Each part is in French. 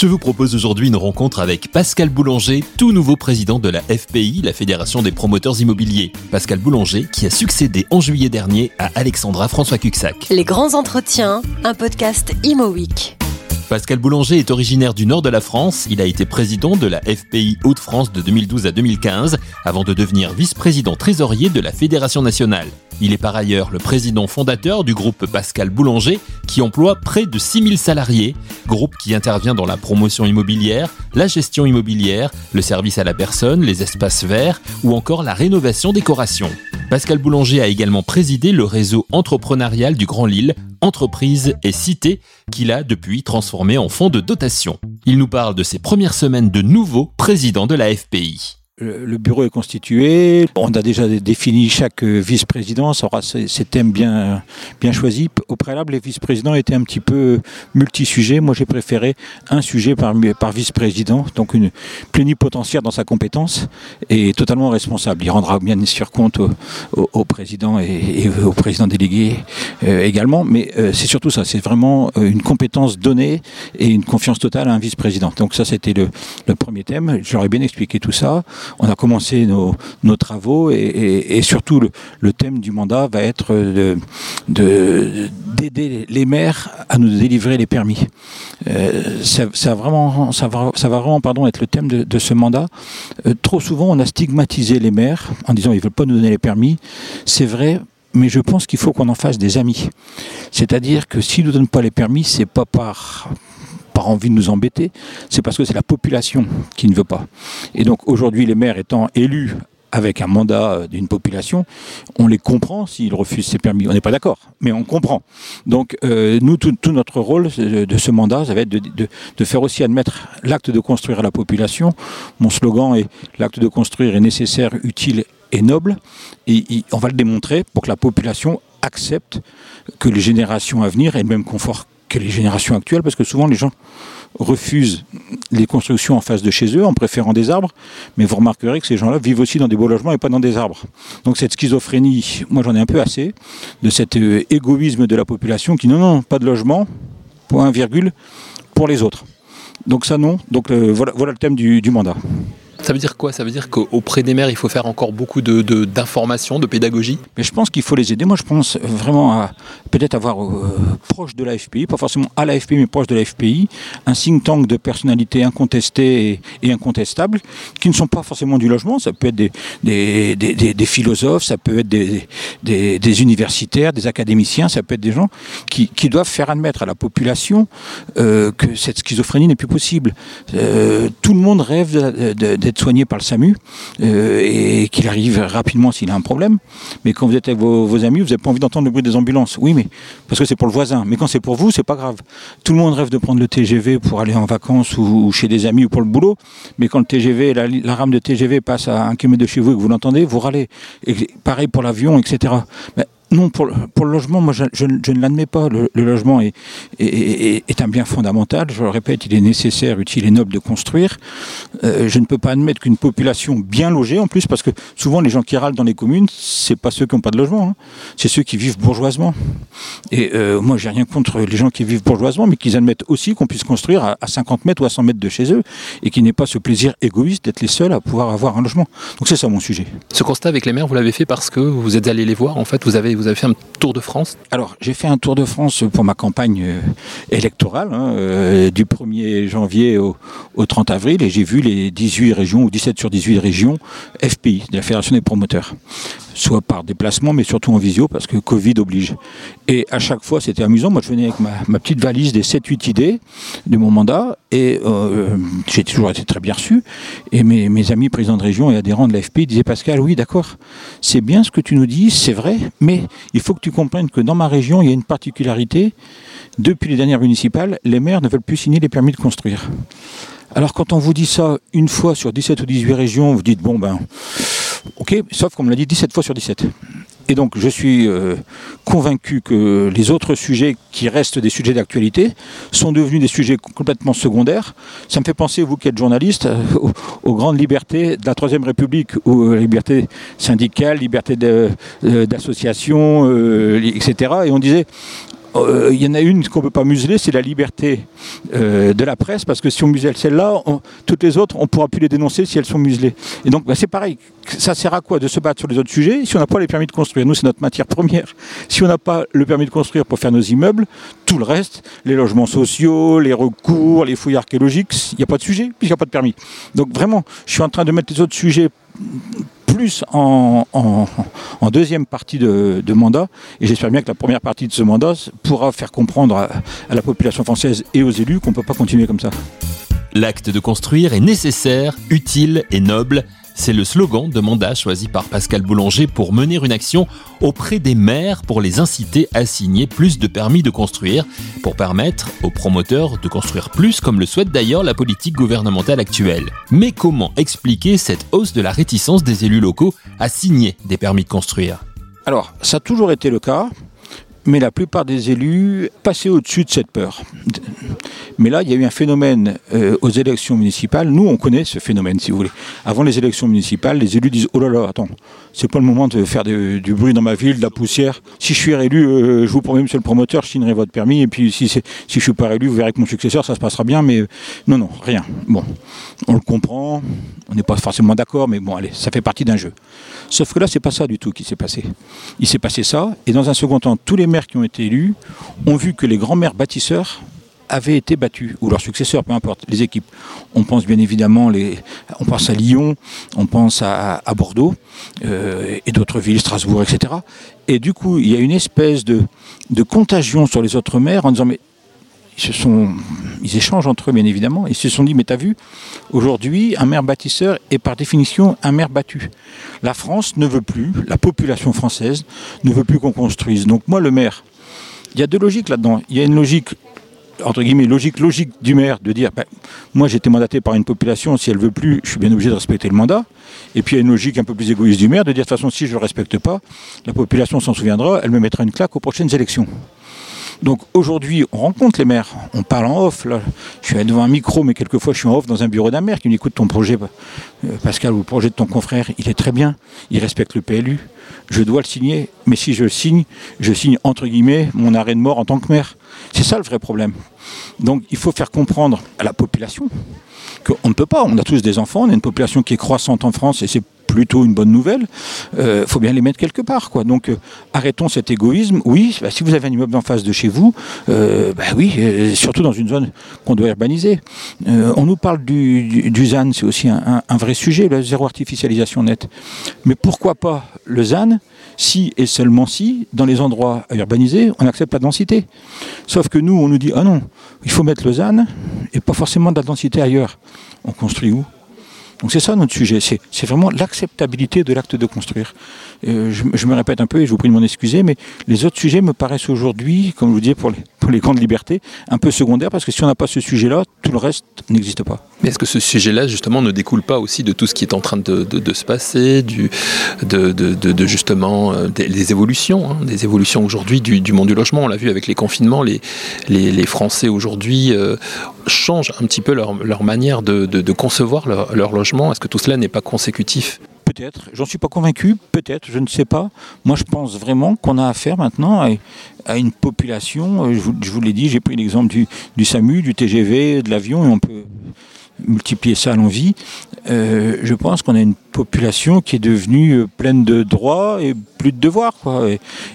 Je vous propose aujourd'hui une rencontre avec Pascal Boulanger, tout nouveau président de la FPI, la Fédération des promoteurs immobiliers. Pascal Boulanger qui a succédé en juillet dernier à Alexandra François Cuxac. Les grands entretiens, un podcast Imo Week. Pascal Boulanger est originaire du nord de la France. Il a été président de la FPI Hauts-de-France de 2012 à 2015 avant de devenir vice-président trésorier de la Fédération nationale. Il est par ailleurs le président fondateur du groupe Pascal Boulanger qui emploie près de 6000 salariés, groupe qui intervient dans la promotion immobilière, la gestion immobilière, le service à la personne, les espaces verts ou encore la rénovation décoration. Pascal Boulanger a également présidé le réseau entrepreneurial du Grand Lille, entreprise et cité, qu'il a depuis transformé en fonds de dotation. Il nous parle de ses premières semaines de nouveau président de la FPI. Le bureau est constitué. On a déjà défini chaque vice-présidence, aura ses, thèmes bien, bien choisis. Au préalable, les vice-présidents étaient un petit peu multi-sujets. Moi, j'ai préféré un sujet par, par vice-président, donc une plénipotentiaire dans sa compétence et totalement responsable. Il rendra bien sûr compte au, président et, au président délégué euh, également, mais euh, c'est surtout ça. C'est vraiment euh, une compétence donnée et une confiance totale à un vice-président. Donc ça, c'était le, le premier thème. J'aurais bien expliqué tout ça on a commencé nos, travaux et, surtout le, thème du mandat va être d'aider les maires à nous délivrer les permis. Euh, ça, va, vraiment être le thème de, ce mandat. Euh, trop souvent, on a stigmatisé les maires en disant ils ne veulent pas nous donner les permis. C'est vrai, mais je pense qu'il faut qu'on en fasse des amis. C'est-à-dire que s'ils ne nous donnent pas les permis, c'est pas par envie de nous embêter, c'est parce que c'est la population qui ne veut pas. Et donc aujourd'hui, les maires étant élus avec un mandat euh, d'une population, on les comprend s'ils refusent ces permis. On n'est pas d'accord, mais on comprend. Donc euh, nous, tout, notre rôle de ce mandat, ça va être de, faire aussi admettre l'acte de construire à la population. Mon slogan est l'acte de construire est nécessaire, utile et noble. Et, et on va le démontrer pour que la population accepte que les générations à venir aient le même confort que les générations actuelles, parce que souvent les gens refusent les constructions en face de chez eux en préférant des arbres, mais vous remarquerez que ces gens-là vivent aussi dans des beaux logements et pas dans des arbres. Donc cette schizophrénie, moi j'en ai un peu assez, de cet euh, égoïsme de la population qui non, non, pas de logement, point virgule, pour les autres. Donc ça non, donc voilà, voilà le thème du mandat. Ça veut dire quoi? Ça veut dire qu'auprès des maires, il faut faire encore beaucoup d'informations, de, de, pédagogie? Mais je pense qu'il faut les aider. Moi, je pense vraiment à peut-être avoir euh, proche de la FPI, pas forcément à la FPI, mais proche de la FPI, un think tank de personnalités incontestées et, incontestables, qui ne sont pas forcément du logement. Ça peut être des, des, des, philosophes, ça peut être des, universitaires, des académiciens, ça peut être des gens qui, qui doivent faire admettre à la population euh, que cette schizophrénie n'est plus possible. Euh, tout le monde rêve d'être être soigné par le SAMU euh, et qu'il arrive rapidement s'il a un problème. Mais quand vous êtes avec vos, amis, vous n'avez pas envie d'entendre le bruit des ambulances. Oui, mais parce que c'est pour le voisin. Mais quand c'est pour vous, c'est pas grave. Tout le monde rêve de prendre le TGV pour aller en vacances ou, chez des amis ou pour le boulot. Mais quand le TGV, la, rame de TGV passe à un kilomètre de chez vous et que vous l'entendez, vous râlez. Pareil pour l'avion, etc. Non, pour, le logement, moi je, ne l'admets pas. Le, logement est, un bien fondamental. Je le répète, il est nécessaire, utile et noble de construire. Euh, je ne peux pas admettre qu'une population bien logée, en plus, parce que souvent les gens qui râlent dans les communes, c'est pas ceux qui n'ont pas de logement, hein. c'est ceux qui vivent bourgeoisement. Et euh, moi, j'ai rien contre les gens qui vivent bourgeoisement, mais qu'ils admettent aussi qu'on puisse construire à, à, 50 mètres ou à 100 mètres de chez eux, et qu'ils n'aient pas ce plaisir égoïste d'être les seuls à pouvoir avoir un logement. Donc c'est ça mon sujet. Ce constat avec les maires, vous l'avez fait parce que vous êtes allé les voir. En fait, vous avez vous avez fait un tour de France Alors, j'ai fait un tour de France pour ma campagne euh, électorale, hein, euh, du 1er janvier au, 30 avril, et j'ai vu les 18 régions, ou 17 sur 18 régions FPI, de la Fédération des promoteurs soit par déplacement, mais surtout en visio, parce que Covid oblige. Et à chaque fois, c'était amusant. Moi, je venais avec ma, petite valise des 7-8 idées de mon mandat, et euh, j'ai toujours été très bien reçu. Et mes, mes, amis présidents de région et adhérents de l'AFP disaient Pascal, oui, d'accord, c'est bien ce que tu nous dis, c'est vrai, mais il faut que tu comprennes que dans ma région, il y a une particularité. Depuis les dernières municipales, les maires ne veulent plus signer les permis de construire. Alors quand on vous dit ça une fois sur 17 ou 18 régions, vous dites bon ben ok, sauf qu'on me l'a dit 17 fois sur 17. Et donc je suis euh, convaincu que les autres sujets qui restent des sujets d'actualité sont devenus des sujets complètement secondaires. Ça me fait penser, vous qui êtes journaliste, euh, aux, grandes libertés de la Troisième République, libertés syndicales, liberté d'association, euh, etc. Et on disait, euh, il y en a une qu'on ne peut pas museler, c'est la liberté euh, de la presse, parce que si on muselle celle-là, toutes les autres, on ne pourra plus les dénoncer si elles sont muselées. Et donc, bah, c'est pareil. Ça sert à quoi de se battre sur les autres sujets si on n'a pas les permis de construire? Nous, c'est notre matière première. Si on n'a pas le permis de construire pour faire nos immeubles, tout le reste, les logements sociaux, les recours, les fouilles archéologiques, il n'y a pas de sujet, puisqu'il n'y a pas de permis. Donc, vraiment, je suis en train de mettre les autres sujets plus en, deuxième partie de, mandat. Et j'espère bien que la première partie de ce mandat pourra faire comprendre à, la population française et aux élus qu'on ne peut pas continuer comme ça. L'acte de construire est nécessaire, utile et noble. C'est le slogan de mandat choisi par Pascal Boulanger pour mener une action auprès des maires pour les inciter à signer plus de permis de construire, pour permettre aux promoteurs de construire plus comme le souhaite d'ailleurs la politique gouvernementale actuelle. Mais comment expliquer cette hausse de la réticence des élus locaux à signer des permis de construire? Alors, ça a toujours été le cas mais la plupart des élus passaient au-dessus de cette peur. Mais là, il y a eu un phénomène euh, aux élections municipales. Nous, on connaît ce phénomène, si vous voulez. Avant les élections municipales, les élus disent Oh là là, attends, c'est pas le moment de faire du bruit dans ma ville, de la poussière. Si je suis réélu, euh, je vous promets, monsieur le promoteur, je signerai votre permis. Et puis, si, si je suis pas réélu, vous verrez que mon successeur, ça se passera bien. Mais non, non, rien. Bon, on le comprend. On n'est pas forcément d'accord, mais bon, allez, ça fait partie d'un jeu. Sauf que là, c'est pas ça du tout qui s'est passé. Il s'est passé ça, et dans un second temps, tous les maires qui ont été élus ont vu que les grands maires bâtisseurs avaient été battus, ou leurs successeurs, peu importe, les équipes. On pense bien évidemment, on pense à Lyon, on pense à, Bordeaux, euh, et d'autres villes, Strasbourg, etc. Et du coup, il y a une espèce de, de contagion sur les autres maires en disant, mais ils, sont, ils échangent entre eux, bien évidemment. Ils se sont dit, mais t'as vu, aujourd'hui, un maire bâtisseur est par définition un maire battu. La France ne veut plus, la population française ne veut plus qu'on construise. Donc moi, le maire, il y a deux logiques là-dedans. Il y a une logique entre guillemets, logique, logique du maire de dire ben, moi j'ai été mandaté par une population, si elle veut plus, je suis bien obligé de respecter le mandat. Et puis il y a une logique un peu plus égoïste du maire de dire de toute façon, si je ne le respecte pas, la population s'en souviendra, elle me mettra une claque aux prochaines élections. Donc aujourd'hui, on rencontre les maires, on parle en off. Là. Je suis devant un micro, mais quelquefois je suis en off dans un bureau d'un maire qui me dit écoute, ton projet, euh, Pascal, ou le projet de ton confrère, il est très bien, il respecte le PLU, je dois le signer, mais si je le signe, je signe entre guillemets mon arrêt de mort en tant que maire. C'est ça le vrai problème. Donc il faut faire comprendre à la population qu'on ne peut pas. On a tous des enfants, on a une population qui est croissante en France et c'est plutôt une bonne nouvelle. Il euh, faut bien les mettre quelque part. Quoi. Donc euh, arrêtons cet égoïsme. Oui, bah, si vous avez un immeuble en face de chez vous, euh, bah oui, surtout dans une zone qu'on doit urbaniser. on nous parle du, ZAN, c'est aussi un, un, vrai sujet, la zéro artificialisation nette. Mais pourquoi pas le ZAN si et seulement si, dans les endroits urbanisés, on accepte la densité? Sauf que nous, on nous dit, ah non, il faut mettre le ZAN et pas forcément de la densité ailleurs. On construit où? Donc c'est ça notre sujet, c'est vraiment l'acceptabilité de l'acte de construire. Euh, je, me répète un peu et je vous prie de m'en excuser, mais les autres sujets me paraissent aujourd'hui, comme je vous disais pour les, pour les grandes libertés, un peu secondaires parce que si on n'a pas ce sujet-là, tout le reste n'existe pas. Mais est-ce que ce sujet-là, justement, ne découle pas aussi de tout ce qui est en train de, se passer, de, justement euh, des, évolutions, hein, des évolutions aujourd'hui du, monde du logement? On l'a vu avec les confinements, les, Français aujourd'hui euh, changent un petit peu leur, manière de, concevoir leur logement. Est-ce que tout cela n'est pas consécutif? Peut-être, j'en suis pas convaincu, peut-être, je ne sais pas. Moi, je pense vraiment qu'on a affaire maintenant à, une population, euh, je vous, l'ai dit, j'ai pris l'exemple du, du SAMU, du TGV, de l'avion, et on peut multiplier ça à l'envie, euh, je pense qu'on a une population qui est devenue euh, pleine de droits et plus de devoirs.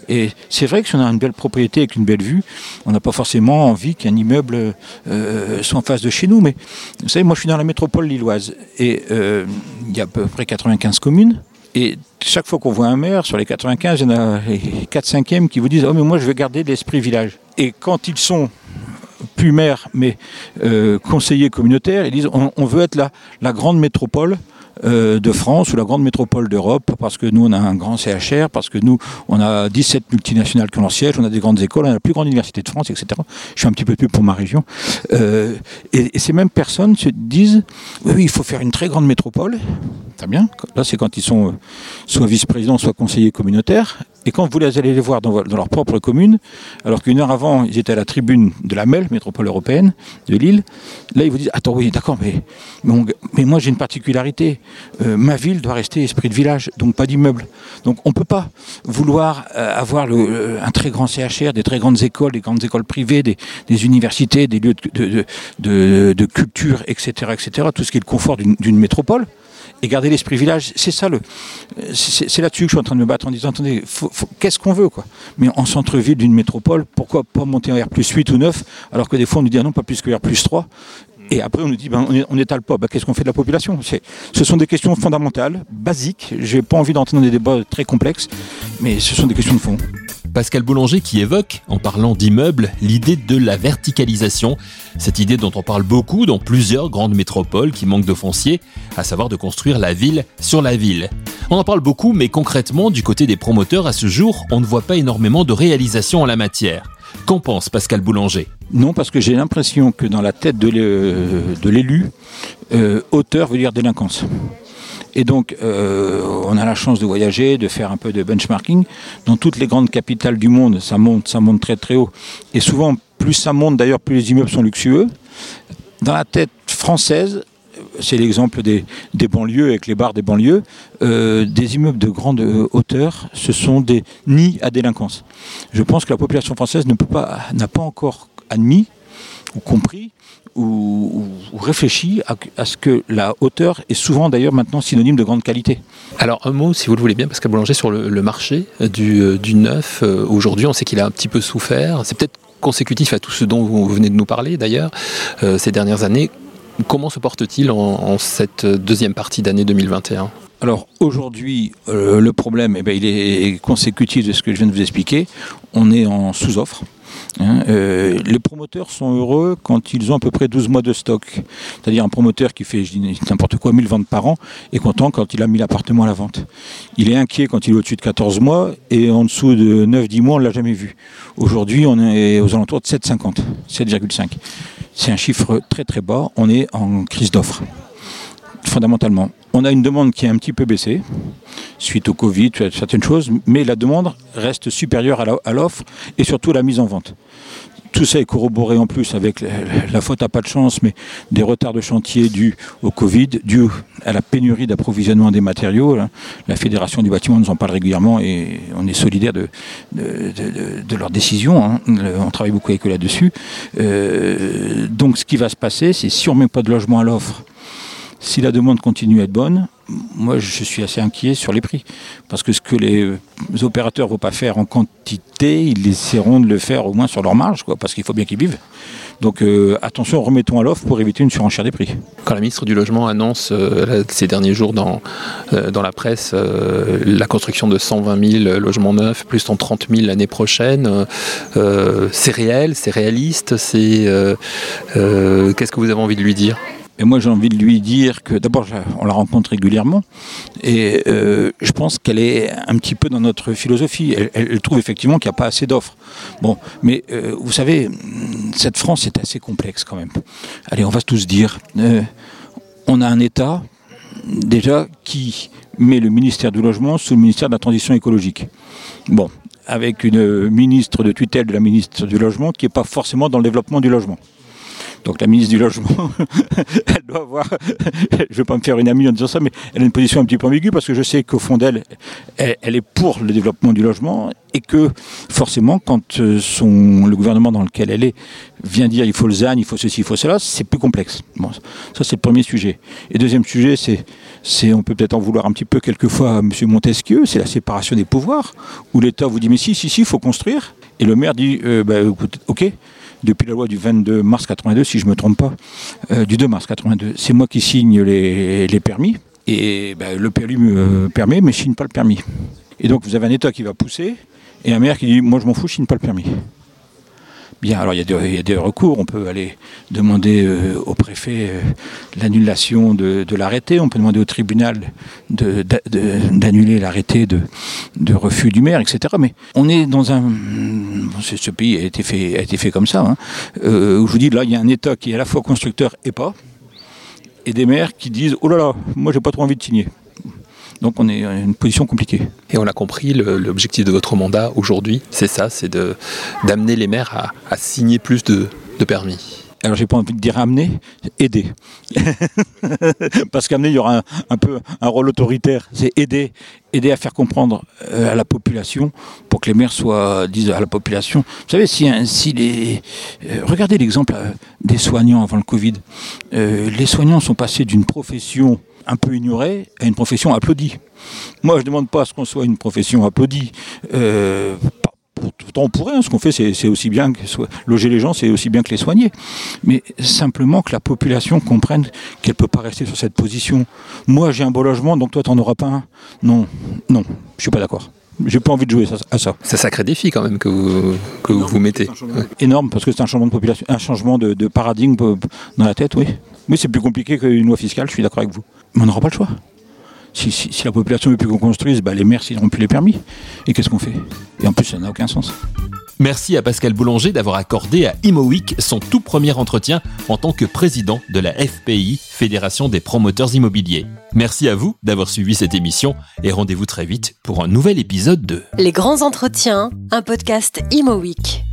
Et, c'est vrai que si on a une belle propriété avec une belle vue, on n'a pas forcément envie qu'un immeuble euh, soit en face de chez nous. Mais vous savez, moi je suis dans la métropole lilloise et il y a à peu près 95 communes. Et chaque fois qu'on voit un maire, sur les 95, il y en a 4 5 qui vous disent Oh, mais moi je veux garder l'esprit village. Et quand ils sont plus maire, mais euh, conseiller communautaire, ils disent on, veut être la, grande métropole euh, de France ou la grande métropole d'Europe, parce que nous, on a un grand CHR, parce que nous, on a 17 multinationales qui ont leur siège, on a des grandes écoles, on a la plus grande université de France, etc. Je suis un petit peu plus pour ma région. Euh, et, ces mêmes personnes se disent, oui, il faut faire une très grande métropole, Très bien. Là, c'est quand ils sont euh, soit vice-présidents, soit conseillers communautaires. Et quand vous allez les voir dans, leur propre commune, alors qu'une heure avant, ils étaient à la tribune de la MEL, métropole européenne, de Lille, là, ils vous disent Attends, oui, d'accord, mais, moi, j'ai une particularité. Euh, ma ville doit rester esprit de village, donc pas d'immeuble. Donc, on ne peut pas vouloir euh, avoir le, un très grand CHR, des très grandes écoles, des grandes écoles privées, des, universités, des lieux de, de, culture, etc., etc., tout ce qui est le confort d'une métropole et garder l'esprit village. C'est ça le. C'est là-dessus que je suis en train de me battre en disant attendez, qu'est-ce qu'on veut quoi? Mais en centre-ville d'une métropole, pourquoi pas monter en R plus 8 ou 9 alors que des fois on nous dit ah non pas plus que R plus 3 et après, on nous dit, ben, on n'étale pas. Ben, Qu'est-ce qu'on fait de la population? Ce sont des questions fondamentales, basiques. Je n'ai pas envie d'entrer dans des débats très complexes, mais ce sont des questions de fond. Pascal Boulanger qui évoque, en parlant d'immeubles, l'idée de la verticalisation, cette idée dont on parle beaucoup dans plusieurs grandes métropoles qui manquent de foncier, à savoir de construire la ville sur la ville. On en parle beaucoup, mais concrètement, du côté des promoteurs, à ce jour, on ne voit pas énormément de réalisations en la matière. Qu'en pense Pascal Boulanger? Non, parce que j'ai l'impression que dans la tête de l'élu, euh, auteur veut dire délinquance. Et donc, euh, on a la chance de voyager, de faire un peu de benchmarking. Dans toutes les grandes capitales du monde, ça monte, ça monte très très haut. Et souvent, plus ça monte, d'ailleurs, plus les immeubles sont luxueux. Dans la tête française, c'est l'exemple des, banlieues avec les bars des banlieues, euh, des immeubles de grande hauteur, ce sont des nids à délinquance. Je pense que la population française n'a pas encore admis ou compris ou, réfléchi à, ce que la hauteur est souvent d'ailleurs maintenant synonyme de grande qualité. Alors un mot, si vous le voulez bien, Pascal Boulanger, sur le, marché du, euh, du neuf. Euh, aujourd'hui, on sait qu'il a un petit peu souffert. C'est peut-être consécutif à tout ce dont vous venez de nous parler d'ailleurs euh, ces dernières années. Comment se porte-t-il en, cette deuxième partie d'année 2021 alors aujourd'hui, le problème, eh bien, il est consécutif de ce que je viens de vous expliquer. On est en sous-offre. Hein, euh, les promoteurs sont heureux quand ils ont à peu près 12 mois de stock. C'est-à-dire un promoteur qui fait n'importe quoi 1000 ventes par an est content quand il a 1000 appartements à la vente. Il est inquiet quand il est au-dessus de 14 mois et en dessous de 9-10 mois on ne l'a jamais vu. Aujourd'hui on est aux alentours de 7,50, 7,5. C'est un chiffre très très bas, on est en crise d'offres fondamentalement. On a une demande qui est un petit peu baissée suite au Covid, certaines choses, mais la demande reste supérieure à l'offre et surtout à la mise en vente. Tout ça est corroboré en plus avec la, faute à pas de chance, mais des retards de chantier dus au Covid, dus à la pénurie d'approvisionnement des matériaux. La Fédération du bâtiment nous en parle régulièrement et on est solidaire de, de, leurs décisions. Hein. On travaille beaucoup avec eux là-dessus. Euh, donc ce qui va se passer, c'est si on ne met pas de logement à l'offre, si la demande continue à être bonne, moi je suis assez inquiet sur les prix. Parce que ce que les opérateurs ne vont pas faire en quantité, ils essaieront de le faire au moins sur leur marge, parce qu'il faut bien qu'ils vivent. Donc euh, attention, remettons à l'offre pour éviter une surenchère des prix. Quand la ministre du Logement annonce euh, ces derniers jours dans, euh, la presse la construction de 120 000 logements neufs, plus 130 000 l'année prochaine, c'est réel, c'est réaliste, qu'est-ce que vous avez envie de lui dire? Et moi, j'ai envie de lui dire que d'abord, on la rencontre régulièrement, et euh, je pense qu'elle est un petit peu dans notre philosophie. Elle, trouve effectivement qu'il n'y a pas assez d'offres. Bon, mais euh, vous savez, cette France est assez complexe quand même. Allez, on va tous dire, euh, on a un État déjà qui met le ministère du Logement sous le ministère de la Transition écologique. Bon, avec une ministre de tutelle de la ministre du Logement qui n'est pas forcément dans le développement du logement. Donc la ministre du Logement, elle doit avoir, je ne vais pas me faire une amie en disant ça, mais elle a une position un petit peu ambiguë parce que je sais qu'au fond d'elle, elle, est pour le développement du logement et que forcément, quand euh, le gouvernement dans lequel elle est vient dire il faut le ZAN, il faut ceci, il faut cela, c'est plus complexe. Bon, ça c'est le premier sujet. Et deuxième sujet, c'est, c'est on peut peut-être en vouloir un petit peu quelquefois à M. Montesquieu, c'est la séparation des pouvoirs, où l'État vous dit mais si, si, si, il faut construire. Et le maire dit euh, bah, ok, depuis la loi du 22 mars 82, si je ne me trompe pas, euh, du 2 mars 82. C'est moi qui signe les, permis, et ben, le permis me permet, mais je signe pas le permis. Et donc vous avez un État qui va pousser, et un maire qui dit, moi je m'en fous, je signe pas le permis. Bien, alors il y, a des recours, on peut aller demander euh, au préfet euh, l'annulation de, l'arrêté, on peut demander au tribunal d'annuler l'arrêté de, refus du maire, etc. Mais on est dans un... Ce pays a été fait, comme ça, hein, euh, où je vous dis, là, il y a un État qui est à la fois constructeur et pas, et des maires qui disent, oh là là, moi j'ai pas trop envie de signer. Donc on est dans une position compliquée. Et on l'a compris, l'objectif de votre mandat aujourd'hui, c'est ça, c'est d'amener les maires à, signer plus de, permis. Alors j'ai pas envie de dire amener, aider. Parce qu'amener, il y aura un, peu un rôle autoritaire. C'est aider, aider à faire comprendre euh, à la population pour que les maires soient disent à la population. Vous savez, si, les euh, regardez l'exemple euh, des soignants avant le Covid. les soignants sont passés d'une profession un peu ignorée à une profession applaudie. Moi, je ne demande pas à ce qu'on soit une profession applaudie pourtant on pourrait, hein, ce qu'on fait c'est aussi bien que loger les gens, c'est aussi bien que les soigner. Mais simplement que la population comprenne qu'elle ne peut pas rester sur cette position. Moi j'ai un beau logement, donc toi tu n'en auras pas un. Non, non, je suis pas d'accord. J'ai pas envie de jouer à ça. C'est un sacré défi quand même que vous, que vous, mettez. Énorme parce que c'est un changement de population, un changement de, de paradigme dans la tête, oui. Mais c'est plus compliqué qu'une loi fiscale, je suis d'accord avec vous. Mais on n'aura pas le choix si, la population veut plus qu'on construise, bah, les maires n'auront plus les permis. Et qu'est-ce qu'on fait? Et en plus, ça n'a aucun sens. Merci à Pascal Boulanger d'avoir accordé à ImoWeek son tout premier entretien en tant que président de la FPI, Fédération des promoteurs immobiliers. Merci à vous d'avoir suivi cette émission et rendez-vous très vite pour un nouvel épisode de Les grands entretiens, un podcast ImoWeek.